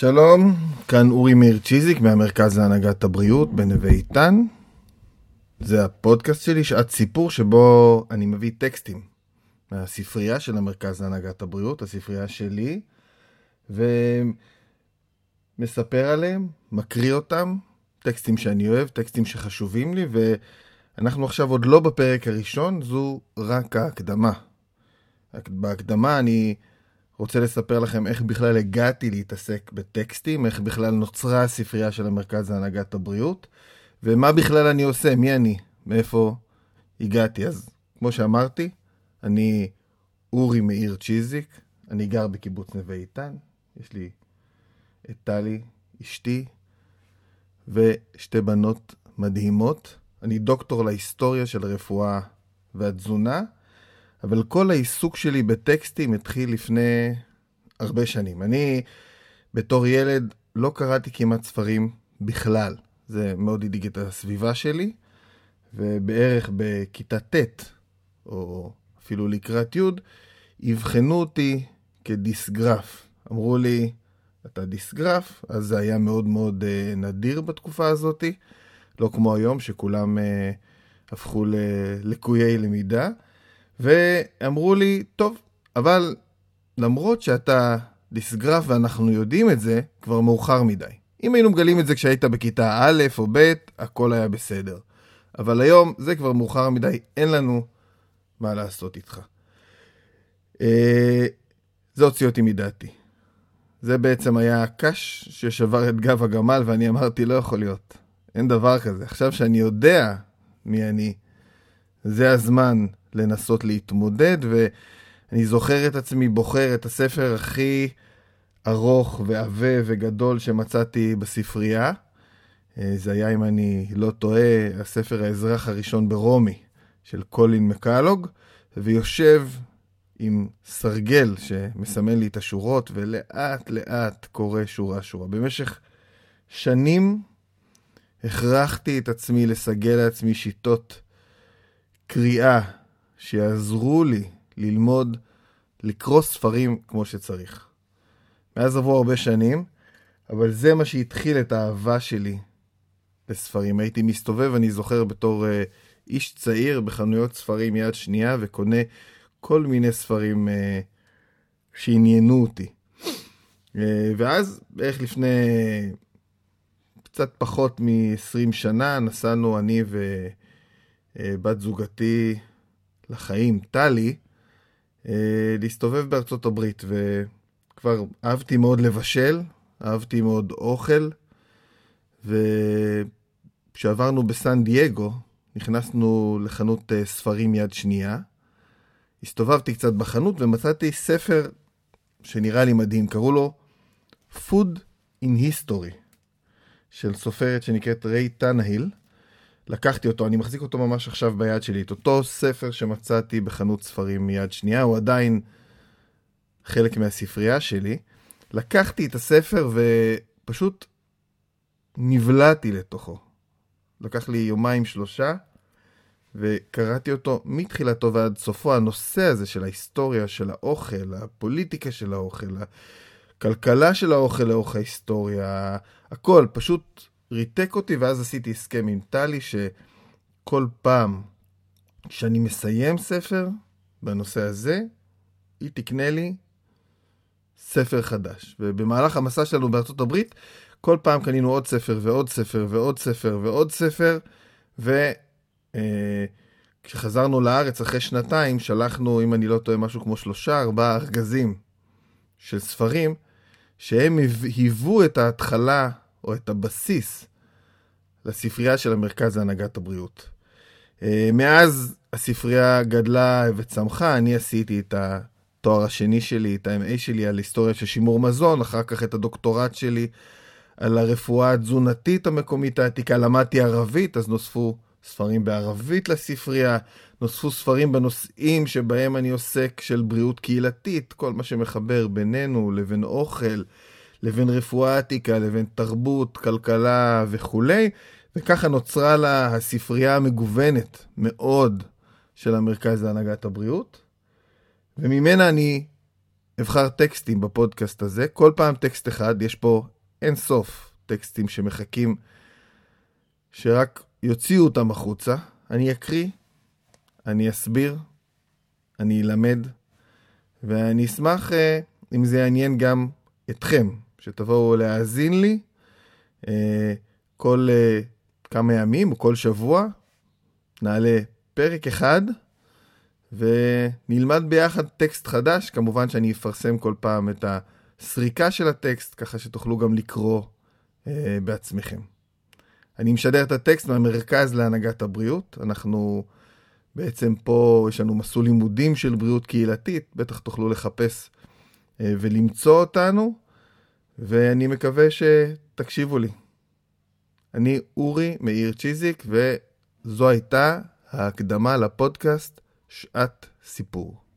שלום, כאן אורי מאיר צ'יזיק מהמרכז להנהגת הבריאות בנווה איתן. זה הפודקאסט שלי, שעת סיפור, שבו אני מביא טקסטים מהספרייה של המרכז להנהגת הבריאות, הספרייה שלי, ומספר עליהם, מקריא אותם, טקסטים שאני אוהב, טקסטים שחשובים לי, ואנחנו עכשיו עוד לא בפרק הראשון, זו רק ההקדמה. בהקדמה אני רוצה לספר לכם איך בכלל הגעתי להתעסק בטקסטים, איך בכלל נוצרה הספרייה של המרכז להנהגת הבריאות, ומה בכלל אני עושה, מי אני, מאיפה הגעתי. אז כמו שאמרתי, אני אורי מאיר צ'יזיק, אני גר בקיבוץ נווה איתן, יש לי את טלי, אשתי, ושתי בנות מדהימות. אני דוקטור להיסטוריה של הרפואה והתזונה, אבל כל העיסוק שלי בטקסטים התחיל לפני הרבה שנים. אני, בתור ילד, לא קראתי כמעט ספרים בכלל. זה מאוד הדאיג את הסביבה שלי, ובערך בכיתה ט', או אפילו לקראת י', אבחנו אותי כדיסגרף. אמרו לי, אתה דיסגרף, אז זה היה מאוד מאוד uh, נדיר בתקופה הזאת, לא כמו היום שכולם uh, הפכו ללקויי למידה. ואמרו לי, טוב, אבל למרות שאתה דיסגרף ואנחנו יודעים את זה, כבר מאוחר מדי. אם היינו מגלים את זה כשהיית בכיתה א' או ב', הכל היה בסדר. אבל היום זה כבר מאוחר מדי, אין לנו מה לעשות איתך. אה, זה הוציא אותי מדעתי. זה בעצם היה הקש ששבר את גב הגמל, ואני אמרתי, לא יכול להיות. אין דבר כזה. עכשיו שאני יודע מי אני, זה הזמן לנסות להתמודד, ואני זוכר את עצמי בוחר את הספר הכי ארוך ועבה וגדול שמצאתי בספרייה. אה, זה היה, אם אני לא טועה, הספר האזרח הראשון ברומי של קולין מקלוג, ויושב עם סרגל שמסמן לי את השורות, ולאט לאט קורא שורה שורה. במשך שנים הכרחתי את עצמי לסגל לעצמי שיטות קריאה שיעזרו לי ללמוד לקרוא ספרים כמו שצריך. מאז עברו הרבה שנים, אבל זה מה שהתחיל את האהבה שלי לספרים. הייתי מסתובב, אני זוכר, בתור uh, איש צעיר בחנויות ספרים יד שנייה, וקונה כל מיני ספרים uh, שעניינו אותי. Uh, ואז, בערך לפני קצת פחות מ-20 שנה, נסענו אני ובת זוגתי לחיים, טלי, אה, להסתובב בארצות הברית, וכבר אהבתי מאוד לבשל, אהבתי מאוד אוכל, וכשעברנו בסן דייגו, נכנסנו לחנות אה, ספרים יד שנייה, הסתובבתי קצת בחנות ומצאתי ספר שנראה לי מדהים, קראו לו Food in History, של סופרת שנקראת ריי טנהיל. לקחתי אותו, אני מחזיק אותו ממש עכשיו ביד שלי, את אותו ספר שמצאתי בחנות ספרים מיד שנייה, הוא עדיין חלק מהספרייה שלי. לקחתי את הספר ופשוט נבלעתי לתוכו. לקח לי יומיים שלושה, וקראתי אותו מתחילתו ועד סופו. הנושא הזה של ההיסטוריה של האוכל, הפוליטיקה של האוכל, הכלכלה של האוכל לאורך ההיסטוריה, הכל, פשוט ריתק אותי, ואז עשיתי הסכם עם טלי, שכל פעם שאני מסיים ספר בנושא הזה, היא תקנה לי ספר חדש. ובמהלך המסע שלנו בארצות הברית, כל פעם קנינו עוד ספר ועוד ספר ועוד ספר ועוד ספר, וכשחזרנו אה, לארץ אחרי שנתיים, שלחנו, אם אני לא טועה, משהו כמו שלושה, ארבעה ארגזים של ספרים, שהם היוו את ההתחלה או את הבסיס לספרייה של המרכז להנהגת הבריאות. אה, מאז הספרייה גדלה וצמחה, אני עשיתי את התואר השני שלי, את ה-MA שלי על היסטוריה של שימור מזון, אחר כך את הדוקטורט שלי על הרפואה התזונתית המקומית העתיקה, למדתי ערבית, אז נוספו ספרים בערבית לספרייה, נוספו ספרים בנושאים שבהם אני עוסק של בריאות קהילתית, כל מה שמחבר בינינו לבין אוכל, לבין רפואה עתיקה, לבין תרבות, כלכלה וכולי, וככה נוצרה לה הספרייה המגוונת מאוד של המרכז להנהגת הבריאות, וממנה אני אבחר טקסטים בפודקאסט הזה, כל פעם טקסט אחד, יש פה אין סוף טקסטים שמחכים שרק יוציאו אותם החוצה. אני אקריא, אני אסביר, אני אלמד, ואני אשמח אה, אם זה יעניין גם אתכם, שתבואו להאזין לי אה, כל אה, כמה ימים או כל שבוע, נעלה פרק אחד ונלמד ביחד טקסט חדש. כמובן שאני אפרסם כל פעם את הסריקה של הטקסט, ככה שתוכלו גם לקרוא אה, בעצמכם. אני משדר את הטקסט מהמרכז להנהגת הבריאות. אנחנו בעצם פה, יש לנו מסלול לימודים של בריאות קהילתית, בטח תוכלו לחפש ולמצוא אותנו, ואני מקווה שתקשיבו לי. אני אורי מאיר צ'יזיק, וזו הייתה ההקדמה לפודקאסט שעת סיפור.